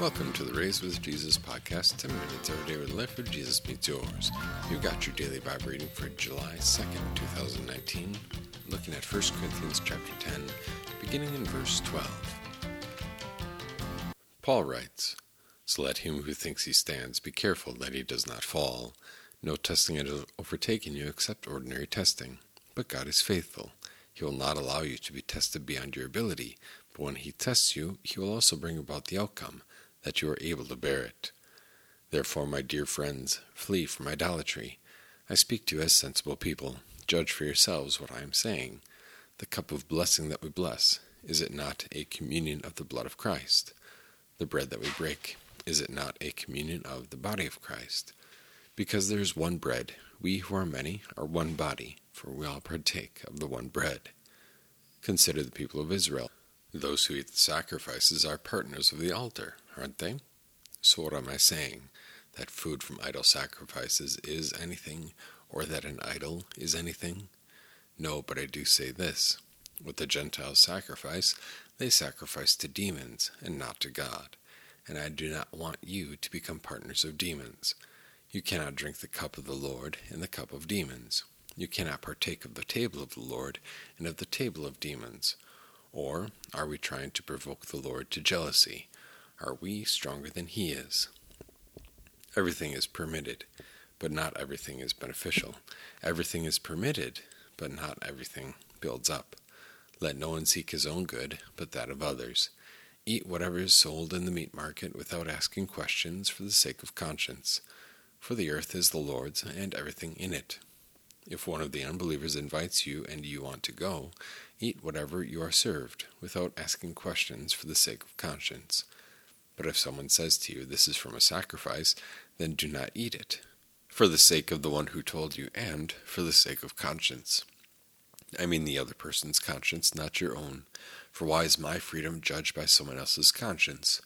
Welcome to the Raised with Jesus podcast, 10 minutes every day with life where Jesus meets yours. You've got your daily Bible reading for July 2nd, 2019, looking at 1 Corinthians chapter 10, beginning in verse 12. Paul writes, So let him who thinks he stands be careful that he does not fall. No testing has overtaken you except ordinary testing. But God is faithful. He will not allow you to be tested beyond your ability, but when he tests you, he will also bring about the outcome that you are able to bear it. Therefore, my dear friends, flee from idolatry. I speak to you as sensible people. Judge for yourselves what I am saying. The cup of blessing that we bless, is it not a communion of the blood of Christ? The bread that we break, is it not a communion of the body of Christ? Because there is one bread, we who are many are one body, for we all partake of the one bread. Consider the people of Israel. Those who eat the sacrifices are partners of the altar, aren't they? So what am I saying? That food from idol sacrifices is anything, or that an idol is anything? No, but I do say this. With the Gentiles sacrifice, they sacrifice to demons, and not to God. And I do not want you to become partners of demons. You cannot drink the cup of the Lord and the cup of demons. You cannot partake of the table of the Lord and of the table of demons. Or are we trying to provoke the Lord to jealousy? Are we stronger than He is? Everything is permitted, but not everything is beneficial. Everything is permitted, but not everything builds up. Let no one seek his own good, but that of others. Eat whatever is sold in the meat market without asking questions for the sake of conscience. For the earth is the Lord's, and everything in it. If one of the unbelievers invites you and you want to go, eat whatever you are served, without asking questions for the sake of conscience. But if someone says to you, This is from a sacrifice, then do not eat it, for the sake of the one who told you, and for the sake of conscience. I mean the other person's conscience, not your own. For why is my freedom judged by someone else's conscience?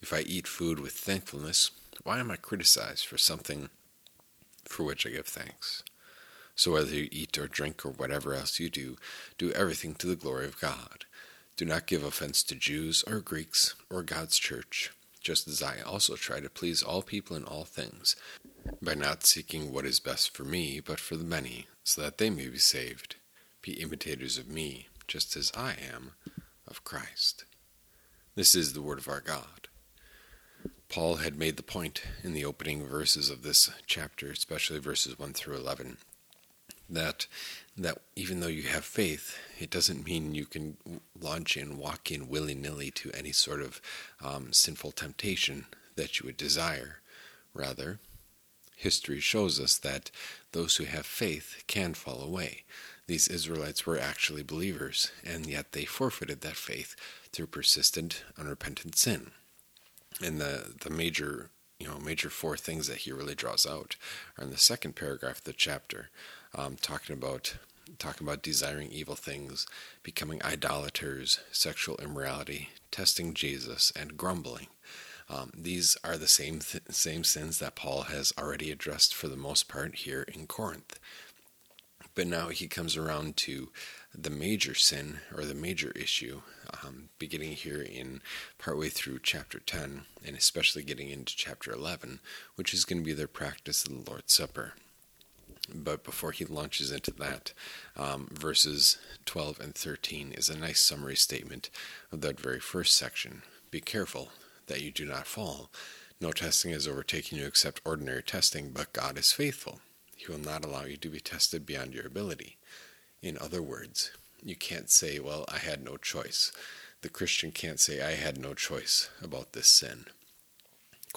If I eat food with thankfulness, why am I criticized for something for which I give thanks? So whether you eat or drink or whatever else you do, do everything to the glory of God. Do not give offense to Jews or Greeks or God's church, just as I also try to please all people in all things, by not seeking what is best for me, but for the many, so that they may be saved. Be imitators of me, just as I am of Christ. This is the word of our God. Paul had made the point in the opening verses of this chapter, especially verses 1 through 11, that that even though you have faith, it doesn't mean you can launch in, walk in willy nilly to any sort of um, sinful temptation that you would desire. Rather, history shows us that those who have faith can fall away. These Israelites were actually believers, and yet they forfeited that faith through persistent, unrepentant sin. And the, the major you know major four things that he really draws out are in the second paragraph of the chapter um, talking about talking about desiring evil things, becoming idolaters, sexual immorality, testing Jesus, and grumbling. Um, these are the same th- same sins that Paul has already addressed for the most part here in Corinth. But now he comes around to the major sin or the major issue, um, beginning here in partway through chapter 10, and especially getting into chapter 11, which is going to be their practice of the Lord's Supper. But before he launches into that, um, verses 12 and 13 is a nice summary statement of that very first section. Be careful that you do not fall. No testing has overtaken you except ordinary testing, but God is faithful. He will not allow you to be tested beyond your ability. In other words, you can't say, Well, I had no choice. The Christian can't say, I had no choice about this sin.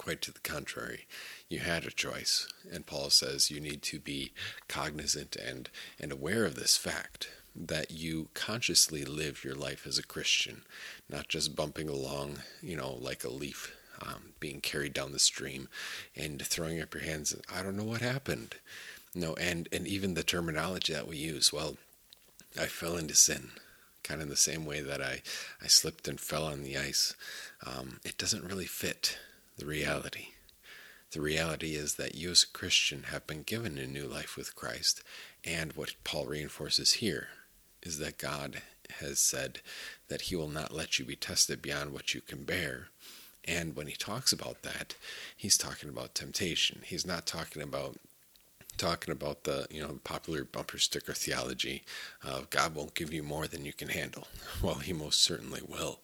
Quite to the contrary, you had a choice. And Paul says you need to be cognizant and, and aware of this fact that you consciously live your life as a Christian, not just bumping along, you know, like a leaf um, being carried down the stream and throwing up your hands. I don't know what happened. No, and, and even the terminology that we use. Well, I fell into sin kind of the same way that I, I slipped and fell on the ice. Um, it doesn't really fit the reality. The reality is that you, as a Christian, have been given a new life with Christ. And what Paul reinforces here is that God has said that He will not let you be tested beyond what you can bear. And when he talks about that, he's talking about temptation. He's not talking about talking about the you know popular bumper sticker theology of God won't give you more than you can handle. Well, He most certainly will,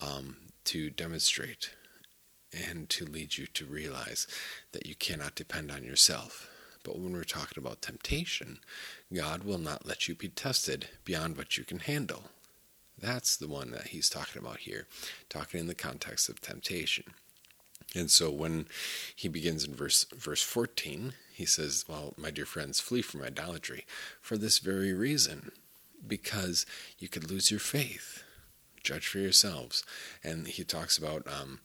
um, to demonstrate and to lead you to realize that you cannot depend on yourself. But when we're talking about temptation, God will not let you be tested beyond what you can handle. That's the one that he's talking about here, talking in the context of temptation. And so when he begins in verse verse 14, he says, "Well, my dear friends, flee from idolatry for this very reason, because you could lose your faith. Judge for yourselves." And he talks about um,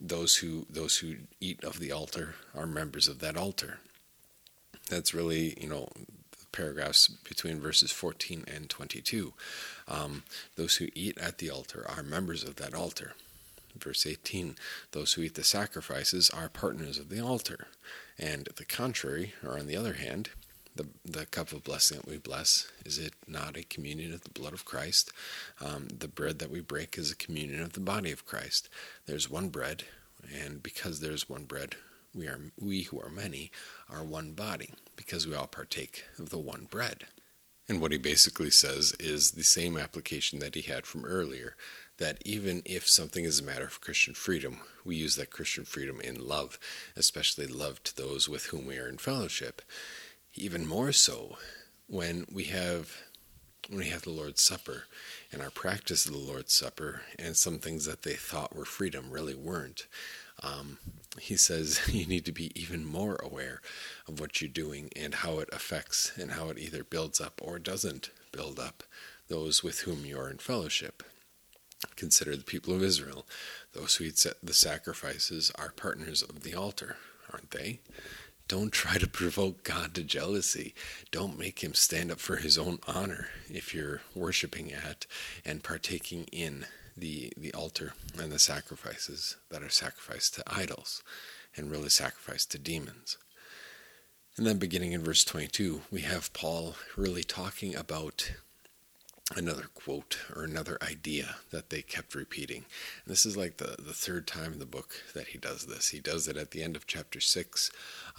those who those who eat of the altar are members of that altar. That's really, you know, paragraphs between verses 14 and 22. Um, those who eat at the altar are members of that altar. Verse 18 Those who eat the sacrifices are partners of the altar. And the contrary, or on the other hand, the, the cup of blessing that we bless, is it not a communion of the blood of Christ? Um, the bread that we break is a communion of the body of Christ. There's one bread, and because there's one bread, we are we who are many are one body because we all partake of the one bread. And what he basically says is the same application that he had from earlier that even if something is a matter of Christian freedom, we use that Christian freedom in love, especially love to those with whom we are in fellowship. Even more so when we have when we have the Lord's Supper and our practice of the Lord's Supper and some things that they thought were freedom really weren't. Um, he says you need to be even more aware of what you're doing and how it affects and how it either builds up or doesn't build up those with whom you are in fellowship. Consider the people of Israel. Those who eat the sacrifices are partners of the altar, aren't they? Don't try to provoke God to jealousy. Don't make him stand up for his own honor if you're worshiping at and partaking in the, the altar and the sacrifices that are sacrificed to idols and really sacrificed to demons. And then beginning in verse 22, we have Paul really talking about another quote or another idea that they kept repeating. And this is like the, the third time in the book that he does this. He does it at the end of chapter 6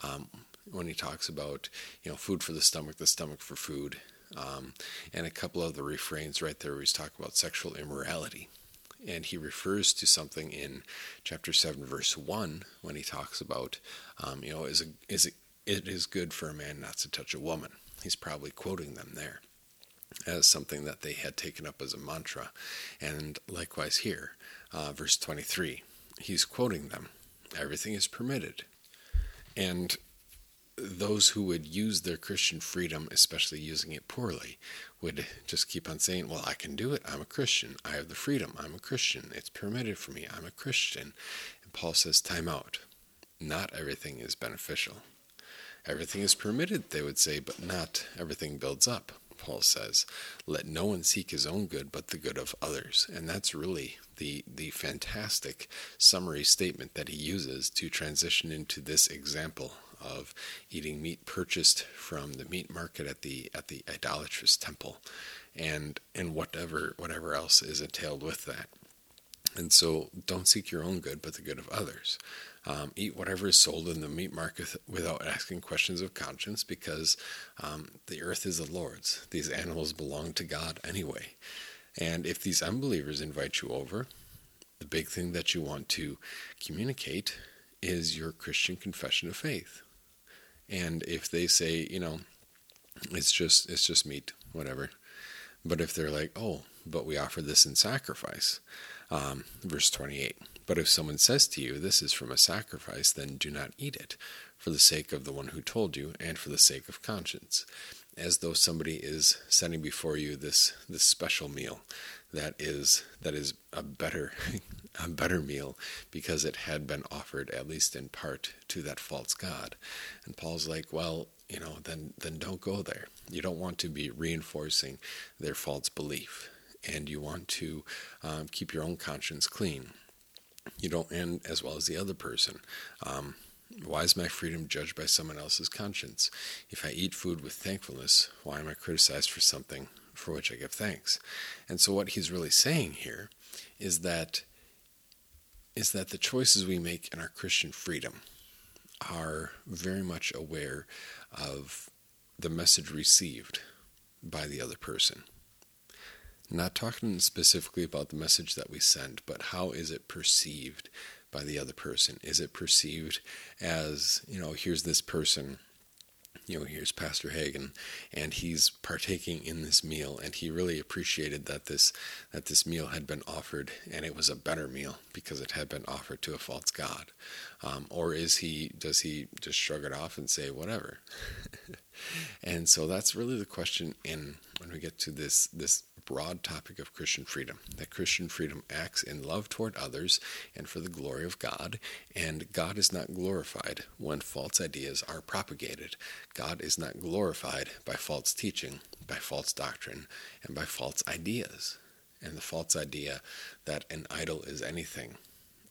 um, when he talks about, you know, food for the stomach, the stomach for food, um, and a couple of the refrains right there where he's talking about sexual immorality. And he refers to something in chapter 7, verse 1, when he talks about, um, you know, is, it, is it is good for a man not to touch a woman. He's probably quoting them there as something that they had taken up as a mantra. And likewise here, uh, verse 23, he's quoting them everything is permitted. And those who would use their Christian freedom, especially using it poorly, would just keep on saying, Well, I can do it. I'm a Christian. I have the freedom. I'm a Christian. It's permitted for me. I'm a Christian. And Paul says, Time out. Not everything is beneficial. Everything is permitted, they would say, but not everything builds up. Paul says, Let no one seek his own good, but the good of others. And that's really the, the fantastic summary statement that he uses to transition into this example of eating meat purchased from the meat market at the at the idolatrous temple and and whatever whatever else is entailed with that. And so don't seek your own good, but the good of others. Um, eat whatever is sold in the meat market without asking questions of conscience because um, the earth is the Lord's. These animals belong to God anyway. And if these unbelievers invite you over, the big thing that you want to communicate is your Christian confession of faith. And if they say, you know, it's just it's just meat, whatever. But if they're like, oh, but we offer this in sacrifice, um, verse 28. But if someone says to you, This is from a sacrifice, then do not eat it, for the sake of the one who told you, and for the sake of conscience, as though somebody is setting before you this this special meal that is that is a better a better meal because it had been offered at least in part to that false god. And Paul's like, well, you know, then then don't go there. You don't want to be reinforcing their false belief, and you want to um, keep your own conscience clean you don't end as well as the other person. Um, why is my freedom judged by someone else's conscience? If I eat food with thankfulness, why am I criticized for something for which I give thanks? And so, what he's really saying here is that is that the choices we make in our Christian freedom are very much aware of the message received by the other person. Not talking specifically about the message that we send, but how is it perceived by the other person? Is it perceived as, you know, here's this person you know, here's Pastor Hagin, and he's partaking in this meal, and he really appreciated that this that this meal had been offered, and it was a better meal because it had been offered to a false god. Um, or is he? Does he just shrug it off and say whatever? and so that's really the question in when we get to this this broad topic of Christian freedom that Christian freedom acts in love toward others and for the glory of God, and God is not glorified when false ideas are propagated. God is not glorified by false teaching, by false doctrine, and by false ideas. And the false idea that an idol is anything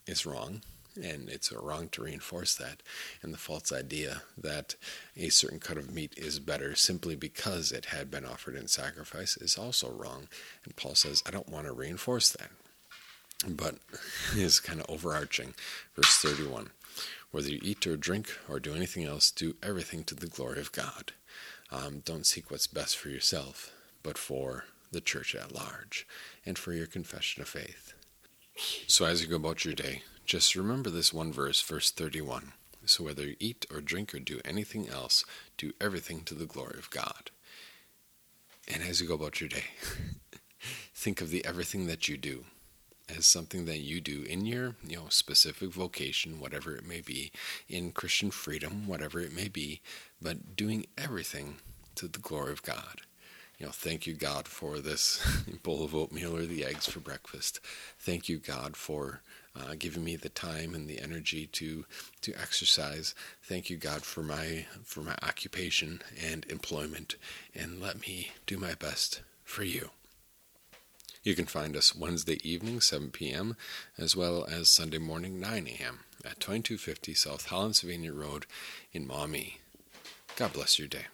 is wrong and it's wrong to reinforce that. And the false idea that a certain cut of meat is better simply because it had been offered in sacrifice is also wrong. And Paul says, I don't want to reinforce that. But is kind of overarching. Verse 31 Whether you eat or drink or do anything else, do everything to the glory of God. Um, don't seek what's best for yourself, but for the church at large and for your confession of faith. So as you go about your day, just remember this one verse, verse 31. So whether you eat or drink or do anything else, do everything to the glory of God. And as you go about your day, think of the everything that you do as something that you do in your you know specific vocation whatever it may be in christian freedom whatever it may be but doing everything to the glory of god you know thank you god for this bowl of oatmeal or the eggs for breakfast thank you god for uh, giving me the time and the energy to to exercise. Thank you, God, for my for my occupation and employment, and let me do my best for you. You can find us Wednesday evening, 7 p.m., as well as Sunday morning, 9 a.m., at 2250 South Holland Sylvania Road in Maumee. God bless your day.